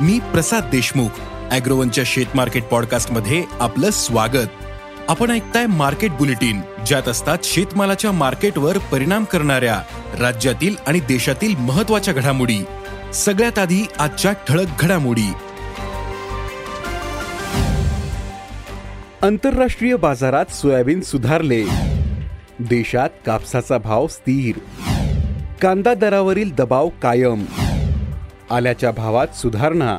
मी प्रसाद देशमुख अॅग्रोवनच्या शेत मार्केट पॉडकास्टमध्ये आपलं स्वागत. आपण ऐकताय मार्केट बुलेटिन ज्यात असतात शेतमालाच्या मार्केटवर परिणाम करणाऱ्या राज्यातील आणि देशातील महत्त्वाच्या घडामोडी. सगळ्यात आधी आजच्या ठळक घडामोडी. आंतरराष्ट्रीय बाजारात सोयाबीन सुधारले. देशात कापसाचा भाव स्थिर. कांदा दरावरील दबाव कायम. आल्याच्या भावात सुधारणा.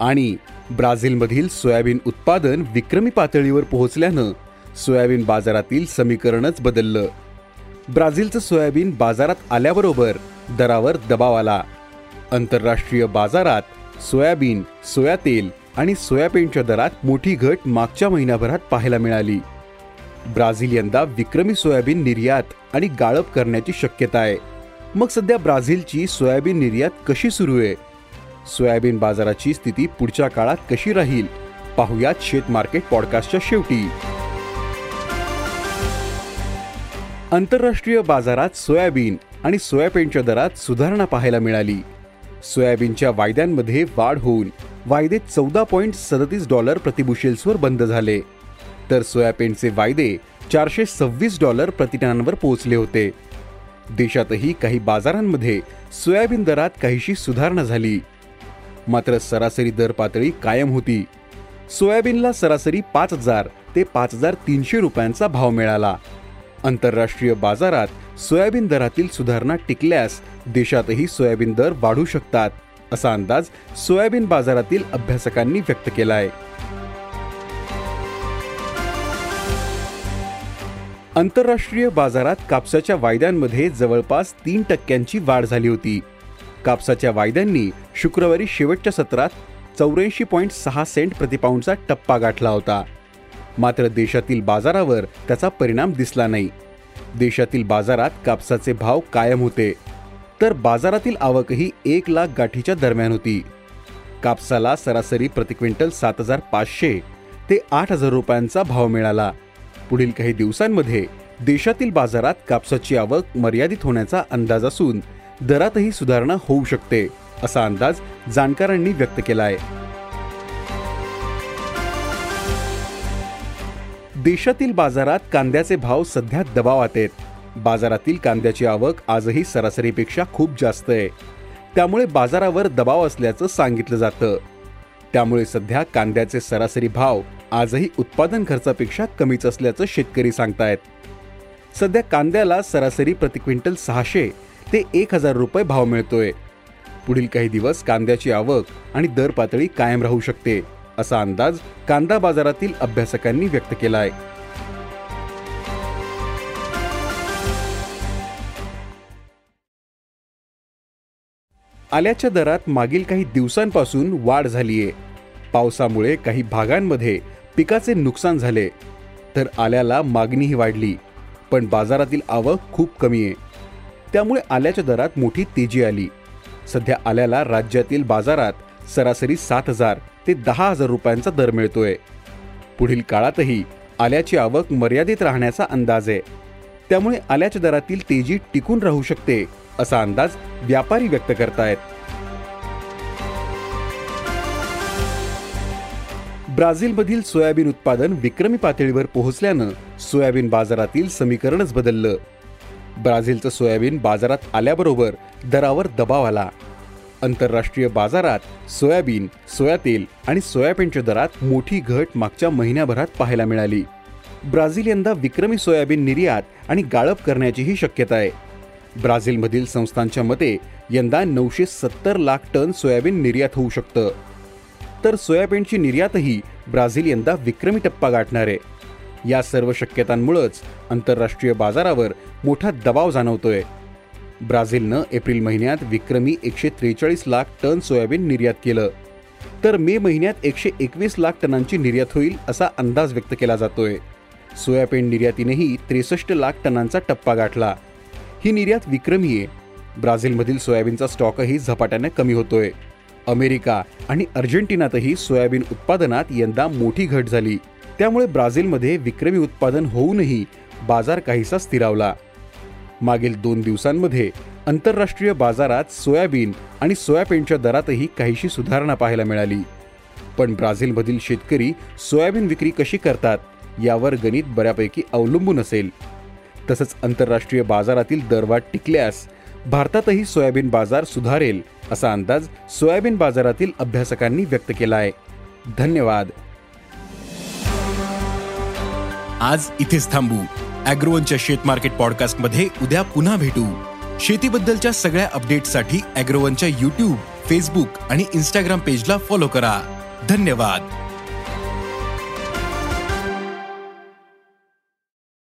आणि ब्राझीलमधील सोयाबीन उत्पादन विक्रमी पातळीवर पोहोचल्यानं सोयाबीन बाजारातील समीकरणच बदललं. ब्राझीलचं सोयाबीन बाजारात आल्याबरोबर दरावर दबाव आला. आंतरराष्ट्रीय बाजारात सोयाबीन सोया तेल आणि सोयाबीनच्या दरात मोठी घट मागच्या महिन्याभरात पाहायला मिळाली. ब्राझील यंदा विक्रमी सोयाबीन निर्यात आणि गाळप करण्याची शक्यता आहे. मग सध्या ब्राझीलची सोयाबीन निर्यात कशी सुरू आहे? सोयाबीन बाजाराची स्थिती पुढच्या काळात कशी राहील? पाहुयात शेत मार्केट पॉडकास्टच्या शेवटी. आंतरराष्ट्रीय बाजारात सोयाबीन आणि सोयाबीनच्या दरात सुधारणा पाहायला मिळाली. सोयाबीनच्या वायद्यांमध्ये वाढ होऊन वायदे चौदा पॉईंट सदतीस डॉलर प्रतिबुशेल्सवर बंद झाले. तर सोयाबीनचे वायदे चारशे सव्वीस डॉलर प्रतिटनांवर पोहोचले होते. देशातही काही बाजारांमध्ये सोयाबीन दरात काहीशी सुधारणा झाली. मात्र सरासरी दर पातळी कायम होती. सोयाबीनला सरासरी पाच हजार ते पाच हजार तीनशे रुपयांचा भाव मिळाला. आंतरराष्ट्रीय बाजारात सोयाबीन दरातील सुधारणा टिकल्यास देशातही सोयाबीन दर वाढू शकतात असा अंदाज सोयाबीन बाजारातील अभ्यासकांनी व्यक्त केला आहे आंतरराष्ट्रीय बाजारात कापसाच्या वायद्यांमध्ये जवळपास तीन टक्क्यांची वाढ झाली होती. कापसाच्या वायद्यांनी शुक्रवारी शेवटच्या सत्रात चौऱ्याऐंशी पॉईंट सहा सेंट प्रतिपाऊंडचा टप्पा गाठला होता. मात्र देशातील बाजारावर त्याचा परिणाम दिसला नाही. देशातील बाजारात कापसाचे भाव कायम होते. तर बाजारातील आवकही एक लाख गाठीच्या दरम्यान होती. कापसाला सरासरी प्रति क्विंटल सात हजार पाचशे ते आठ हजार रुपयांचा भाव मिळाला. पुढील काही दिवसांमध्ये देशातील बाजारात कापसाची आवक मर्यादित होण्याचा अंदाज असून दरातही सुधारणा होऊ शकते असा अंदाज जाणकारांनी व्यक्त केला आहे देशातील बाजारात कांद्याचे भाव सध्या दबावात आहेत. बाजारातील कांद्याची आवक आजही सरासरीपेक्षा खूप जास्त आहे. त्यामुळे बाजारावर दबाव असल्याचं सांगितलं जातं. त्यामुळे सध्या कांद्याचे सरासरी भाव आजही उत्पादन खर्चापेक्षा कमीच असल्याचं शेतकरी सांगतायत. सध्या कांद्याला सरासरी प्रति क्विंटल सहाशे ते एक हजार रुपये भाव मिळतोय. पुढील काही दिवस कांद्याची आवक आणि दर पातळी कायम राहू शकते असा अंदाज कांदा बाजारातील अभ्यासकांनी व्यक्त केला आहे आल्याच्या दरात मागील काही दिवसांपासून वाढ झालीये. पावसामुळे काही भागांमध्ये पिकाचे नुकसान झाले तर आल्याला मागणीही वाढली पण बाजारातील आवक खूप कमी आहे. त्यामुळे आल्याच्या दरात मोठी तेजी आली. सध्या आल्याला राज्यातील बाजारात सरासरी सात हजार ते दहा हजार रुपयांचा दर मिळतोय. पुढील काळातही आल्याची आवक मर्यादित राहण्याचा अंदाज आहे. त्यामुळे आल्याच्या दरातील तेजी टिकून राहू शकते असा अंदाज व्यापारी व्यक्त करतायत. ब्राझीलमधील सोयाबीन उत्पादन विक्रमी पातळीवर पोहोचल्यानं सोयाबीन बाजारातील समीकरणच बदललं. ब्राझीलचं सोयाबीन बाजारात आल्याबरोबर दरावर दबाव आला. आंतरराष्ट्रीय बाजारात सोयाबीन सोया तेल आणि सोयाबीनच्या दरात मोठी घट मागच्या महिन्याभरात पाहायला मिळाली. ब्राझील यंदा विक्रमी सोयाबीन निर्यात आणि गाळप करण्याचीही शक्यता आहे. ब्राझीलमधील संस्थांच्या मते यंदा नऊशे सत्तर लाख टन सोयाबीन निर्यात होऊ शकतं. तर सोयाबीनची निर्यातही ब्राझील यंदा विक्रमी टप्पा गाठणार आहे. या सर्व शक्यतांमुळंच आंतरराष्ट्रीय बाजारावर मोठा दबाव जाणवतोय. ब्राझीलनं एप्रिल महिन्यात विक्रमी एकशे त्रेचाळीस लाख टन सोयाबीन निर्यात केलं. तर मे महिन्यात एकशे एकवीस लाख टनांची निर्यात होईल असा अंदाज व्यक्त केला जातोय. सोयाबीन निर्यातीनेही त्रेसष्ट लाख टनांचा टप्पा गाठला. ही निर्यात विक्रमी आहे. ब्राझीलमधील सोयाबीनचा स्टॉकही झपाट्याने कमी होतोय. अमेरिका आणि अर्जेंटिनातही सोयाबीन उत्पादनात यंदा मोठी घट झाली. त्यामुळे ब्राझीलमध्ये विक्रमी उत्पादन होऊनही बाजार काहीसा स्थिरावला. मागील दोन दिवसांमध्ये आंतरराष्ट्रीय बाजारात सोयाबीन आणि सोयाबीनच्या दरातही काहीशी सुधारणा पाहायला मिळाली. पण ब्राझीलमधील शेतकरी सोयाबीन विक्री कशी करतात यावर गणित बऱ्यापैकी अवलंबून असेल. तसंच आंतरराष्ट्रीय बाजारातील दरवाढ टिकल्यास भारतातही सोयाबीन बाजार सुधारेल असा अंदाज सोयाबीन बाजारातील अभ्यासकांनी व्यक्त केला आहे. धन्यवाद. आज इथेच थांबू. अॅग्रोवनच्या शेत मार्केट पॉडकास्टमध्ये उद्या पुन्हा भेटू. शेतीबद्दलच्या सगळ्या अपडेटसाठी अॅग्रोवनच्या युट्यूब फेसबुक आणि इंस्टाग्राम पेजला फॉलो करा. धन्यवाद.